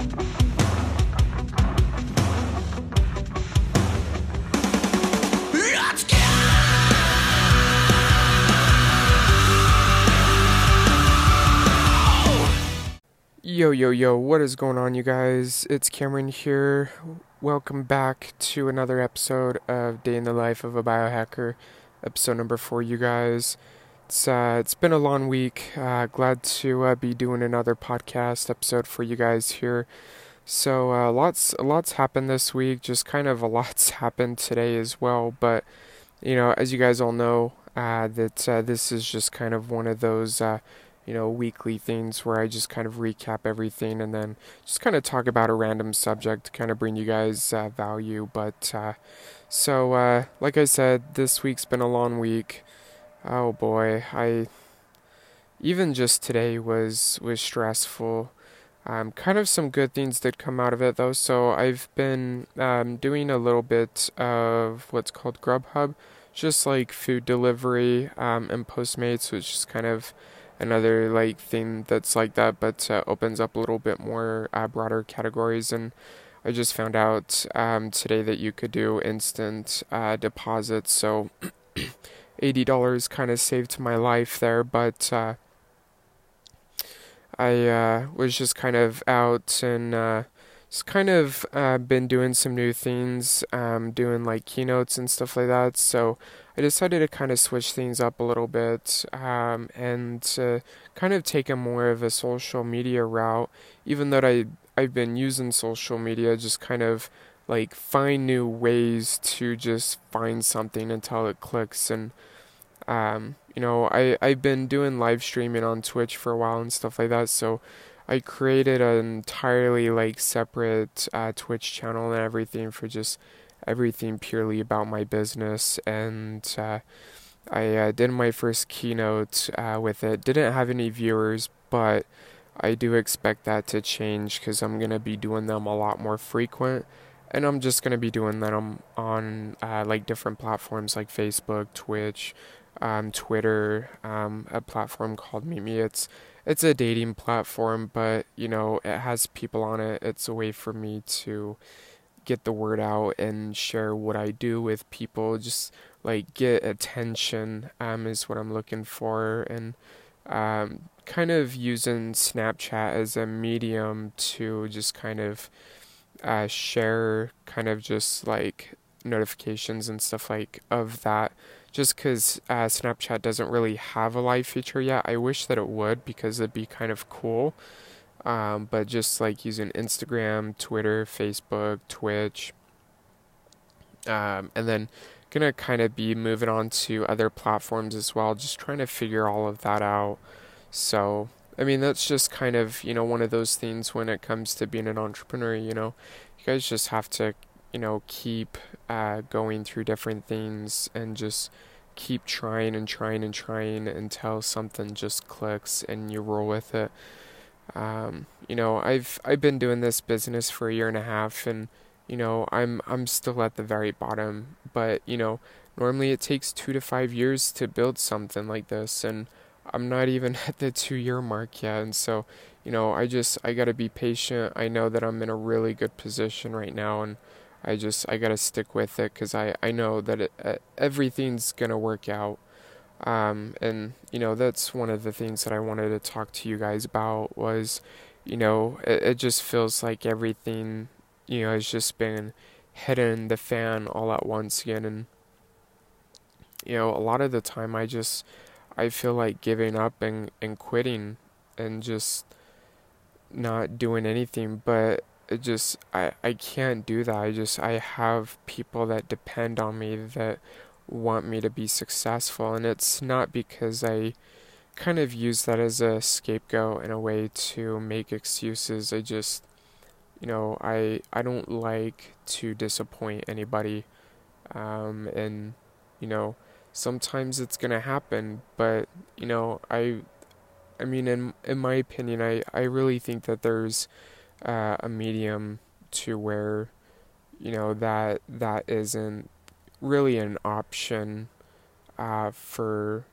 Yo, yo, yo, what is going on, you guys? It's Cameron here. Welcome back to another episode of Day in the Life of a Biohacker, episode number four, you guys. It's, uh, it's been a long week. Uh, glad to uh, be doing another podcast episode for you guys here. So, uh, lots, lots happened this week, just kind of a lot's happened today as well. But, you know, as you guys all know, uh, that uh, this is just kind of one of those you know, weekly things where I just kind of recap everything and then just kind of talk about a random subject to kind of bring you guys value. But uh, so, uh, like I said, this week's been a long week. Oh boy, I even just today was was stressful. Um, kind of some good things did come out of it though. So I've been um, doing a little bit of what's called Grubhub, just like food delivery um, and Postmates, which is kind of another like thing that's like that, but uh, opens up a little bit more uh, broader categories. And I just found out um, today that you could do instant uh, deposits. So eighty dollars kind of saved my life there, but uh, I uh, was just kind of out and uh, just kind of been doing some new things, um, doing like keynotes and stuff like that. So I decided to kind of switch things up a little bit um, and kind of take a more of a social media route, even though I I've been using social media, just kind of like find new ways to just find something until it clicks and um, you know I I've been doing live streaming on Twitch for a while and stuff like that so I created an entirely like separate uh, Twitch channel and everything for just everything purely about my business and uh, I uh, did my first keynote uh, with it. Didn't have any viewers but I do expect that to change because I'm gonna be doing them a lot more frequent and I'm just gonna be doing them on uh, like different platforms like Facebook Twitch um, Twitter um, a platform called MeetMe it's it's a dating platform but you know it has people on it it's a way for me to get the word out and share what I do with people. Just like get attention um, is what I'm looking for, and um, kind of using Snapchat as a medium to just kind of uh, share, kind of just like notifications and stuff like of that. Just because uh, Snapchat doesn't really have a live feature yet, I wish that it would because it'd be kind of cool. Um, but just like using Instagram, Twitter, Facebook, Twitch, um, and then gonna kind of be moving on to other platforms as well, just trying to figure all of that out. So, I mean, that's just kind of, you know, one of those things when it comes to being an entrepreneur, you know, you guys just have to, you know, keep uh, going through different things and just keep trying and trying and trying until something just clicks and you roll with it. Um, you know, I've I've been doing this business for a year and a half, and you know, I'm I'm still at the very bottom. But you know, normally it takes two to five years to build something like this, and I'm not even at the two year mark yet. And so, you know, I just I gotta be patient. I know that I'm in a really good position right now, and I just I gotta stick with it because I I know that it, uh, everything's gonna work out. Um, and you know that's one of the things that I wanted to talk to you guys about was, you know, it, it just feels like everything, you know, has just been hitting the fan all at once again, and you know, a lot of the time I just I feel like giving up and and quitting and just not doing anything, but it just I I can't do that. I just I have people that depend on me that want me to be successful. And it's not because I kind of use that as a scapegoat in a way to make excuses. I just, you know, I I don't like to disappoint anybody, um, and you know, sometimes it's gonna happen. But you know, I, I mean, in in my opinion, I I really think that there's uh, a medium to where, you know, that that isn't really an option uh, for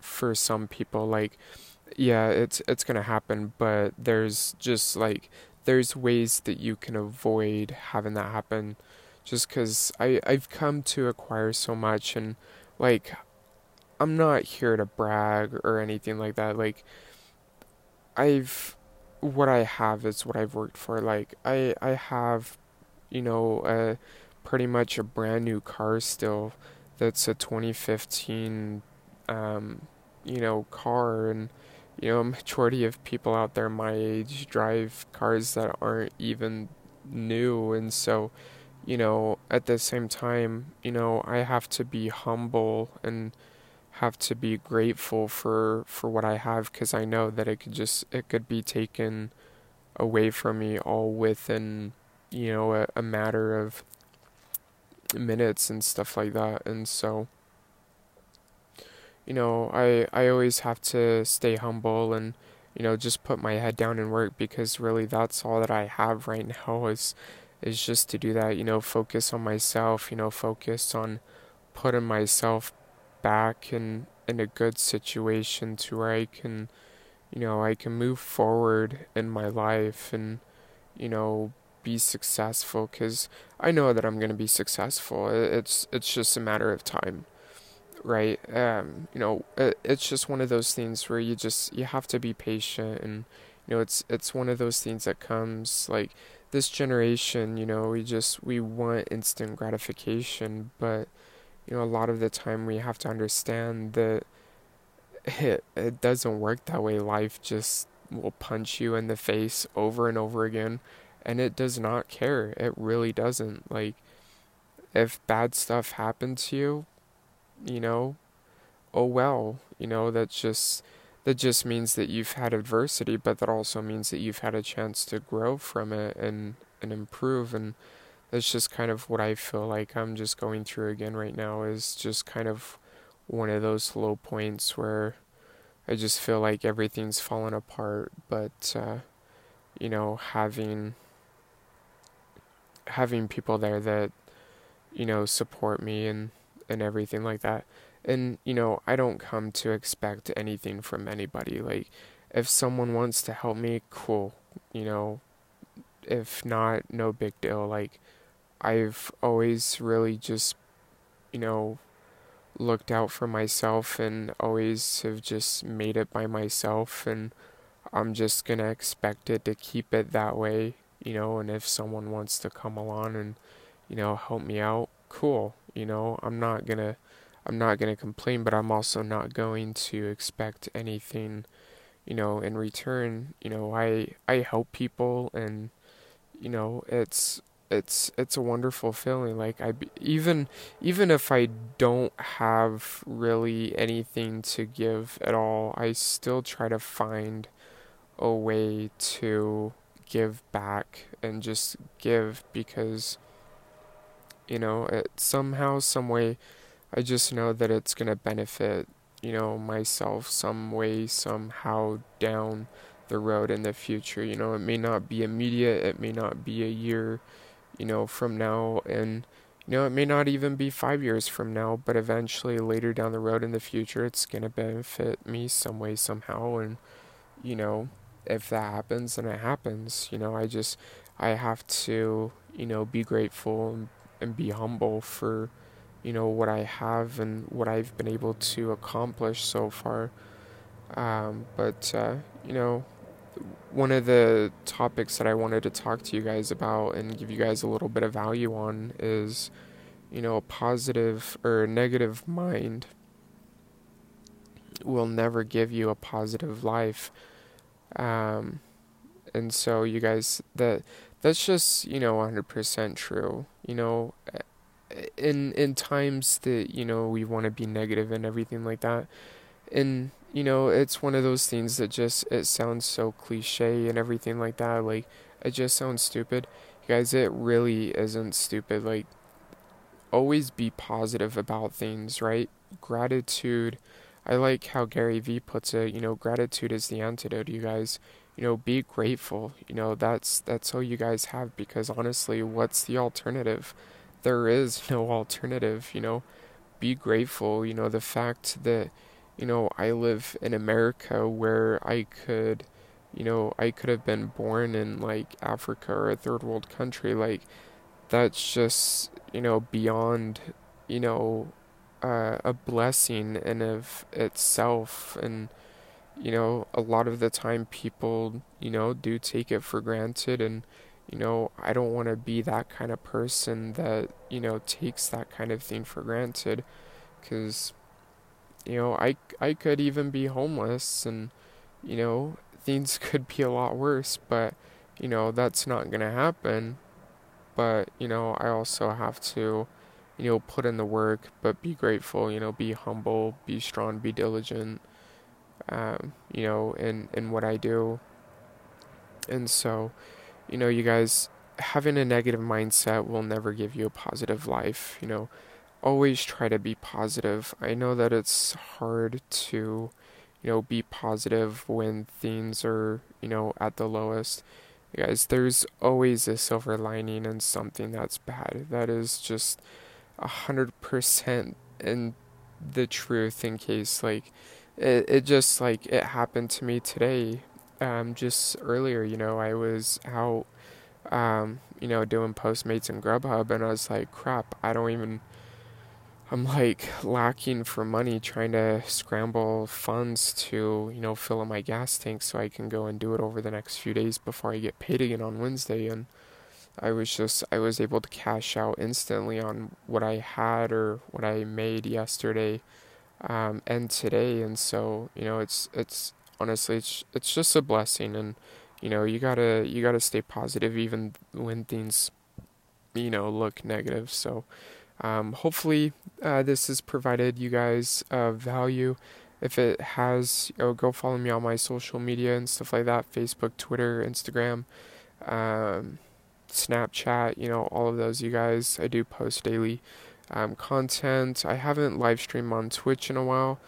for some people. Like, yeah, it's it's gonna happen, but there's just like there's ways that you can avoid having that happen just cuz I I've come to acquire so much and like I'm not here to brag or anything like that like I've what I have is what I've worked for like I I have you know a pretty much a brand new car still that's a 2015 um, you know car and you know, a majority of people out there my age drive cars that aren't even new. And so, you know, at the same time, you know, I have to be humble and have to be grateful for, for what I have because I know that it could just, it could be taken away from me all within, you know, a, a matter of minutes and stuff like that. And so, you know, I I always have to stay humble and you know just put my head down and work because really that's all that I have right now is is just to do that, you know, focus on myself, you know, focus on putting myself back in in a good situation to where I can you know, I can move forward in my life and you know, be successful cuz I know that I'm going to be successful. It's it's just a matter of time right? Um, you know, it, it's just one of those things where you just you have to be patient, and you know, it's it's one of those things that comes like this generation. You know, we just we want instant gratification, but you know, a lot of the time we have to understand that it it doesn't work that way. Life just will punch you in the face over and over again, and it does not care. It really doesn't. Like, if bad stuff happens to you, you know, oh well, you know, that's just that just means that you've had adversity, but that also means that you've had a chance to grow from it and and improve and that's just kind of what I feel like I'm just going through again right now is just kind of one of those low points where I just feel like everything's fallen apart, but uh, you know, having having people there that you know support me and and everything like that. And, you know, I don't come to expect anything from anybody. Like, if someone wants to help me, cool. You know, if not, no big deal. Like, I've always really just, you know, looked out for myself and always have just made it by myself. And I'm just gonna expect it to keep it that way, you know. And if someone wants to come along and, you know, help me out, cool. You know, I'm not gonna I'm not gonna complain, but I'm also not going to expect anything, you know, in return. You know, I I help people, and you know, it's it's it's a wonderful feeling. Like I even even if I don't have really anything to give at all, I still try to find a way to give back and just give because you know, it somehow, some way, I just know that it's gonna benefit, you know, myself some way, somehow down the road in the future. You know, it may not be immediate, it may not be a year, you know, from now, and you know, it may not even be five years from now, but eventually later down the road in the future, it's gonna benefit me some way, somehow, and you know, if that happens, then it happens. You know, I just I have to, you know, be grateful and and be humble for you know what I have and what I've been able to accomplish so far. Um, but uh, you know, one of the topics that I wanted to talk to you guys about and give you guys a little bit of value on is, you know, a positive or a negative mind will never give you a positive life. Um, and so you guys that that's just you know 100% true you know in in times that you know we want to be negative and everything like that and you know it's one of those things that just it sounds so cliche and everything like that like it just sounds stupid. You guys it really isn't stupid like always be positive about things right? Gratitude i like how gary vee puts it you know gratitude is the antidote you guys. You know be grateful you know that's that's all you guys have because honestly what's the alternative? There is no alternative you know? Be grateful you know the fact that you know I live in America where I could you know, I could have been born in like Africa or a third world country. Like, that's just, you know, beyond, you know, uh, a blessing in of itself. And, you know, a lot of the time people, you know, do take it for granted. And, you know, I don't want to be that kind of person that, you know, takes that kind of thing for granted. Because, you know, I, I could even be homeless and, you know, things could be a lot worse, but you know, that's not going to happen. But, you know, I also have to, you know, put in the work, but be grateful, you know, be humble, be strong, be diligent, um, you know, in, in what I do. And so, you know, you guys, having a negative mindset will never give you a positive life, you know. Always try to be positive. I know that it's hard to, you know, be positive when things are, you know, at the lowest. guys, there's always a silver lining in something that's bad. That is just a hundred percent in the truth in case like it it just like it happened to me today. Um just earlier, you know, I was out um, you know, doing Postmates and Grubhub and I was like, crap, I don't even I'm like lacking for money trying to scramble funds to, you know, fill up my gas tank so I can go and do it over the next few days before I get paid again on Wednesday. And I was just I was able to cash out instantly on what I had or what I made yesterday um, and today. And so, you know, it's it's honestly it's it's just a blessing. And you know, you got to you got to stay positive even when things you know look negative. So um, hopefully, uh, this has provided you guys uh, value. If it has, you know, go follow me on my social media and stuff like that Facebook, Twitter, Instagram, um, Snapchat, you know, all of those, you guys. I do post daily um, content. I haven't live streamed on Twitch in a while.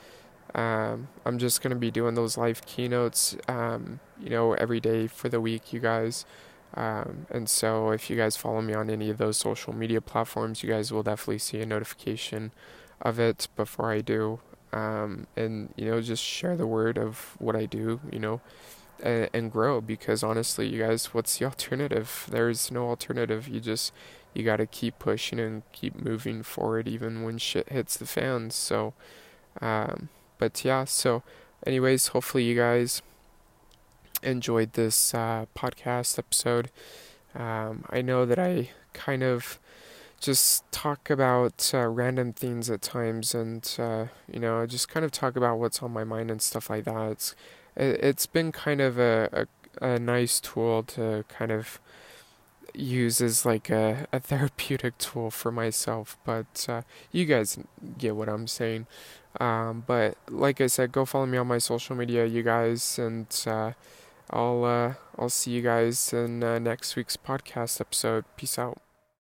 Um, I'm just going to be doing those live keynotes, um, you know, every day for the week, you guys. Um, and so, if you guys follow me on any of those social media platforms, you guys will definitely see a notification of it before I do. Um, and, you know, just share the word of what I do, you know, and, and grow because honestly, you guys, what's the alternative? There's no alternative. You just, you got to keep pushing and keep moving forward even when shit hits the fans. So, um, but yeah, so, anyways, hopefully, you guys enjoyed this uh, podcast episode. Um, I know that I kind of just talk about uh, random things at times, and uh, you know, just kind of talk about what's on my mind and stuff like that. It's it, has been kind of a, a, a nice tool to kind of use as like a, a therapeutic tool for myself. But uh, you guys get what I'm saying. Um, but like I said, go follow me on my social media, you guys, and uh, I'll uh, I'll see you guys in uh, next week's podcast episode. Peace out.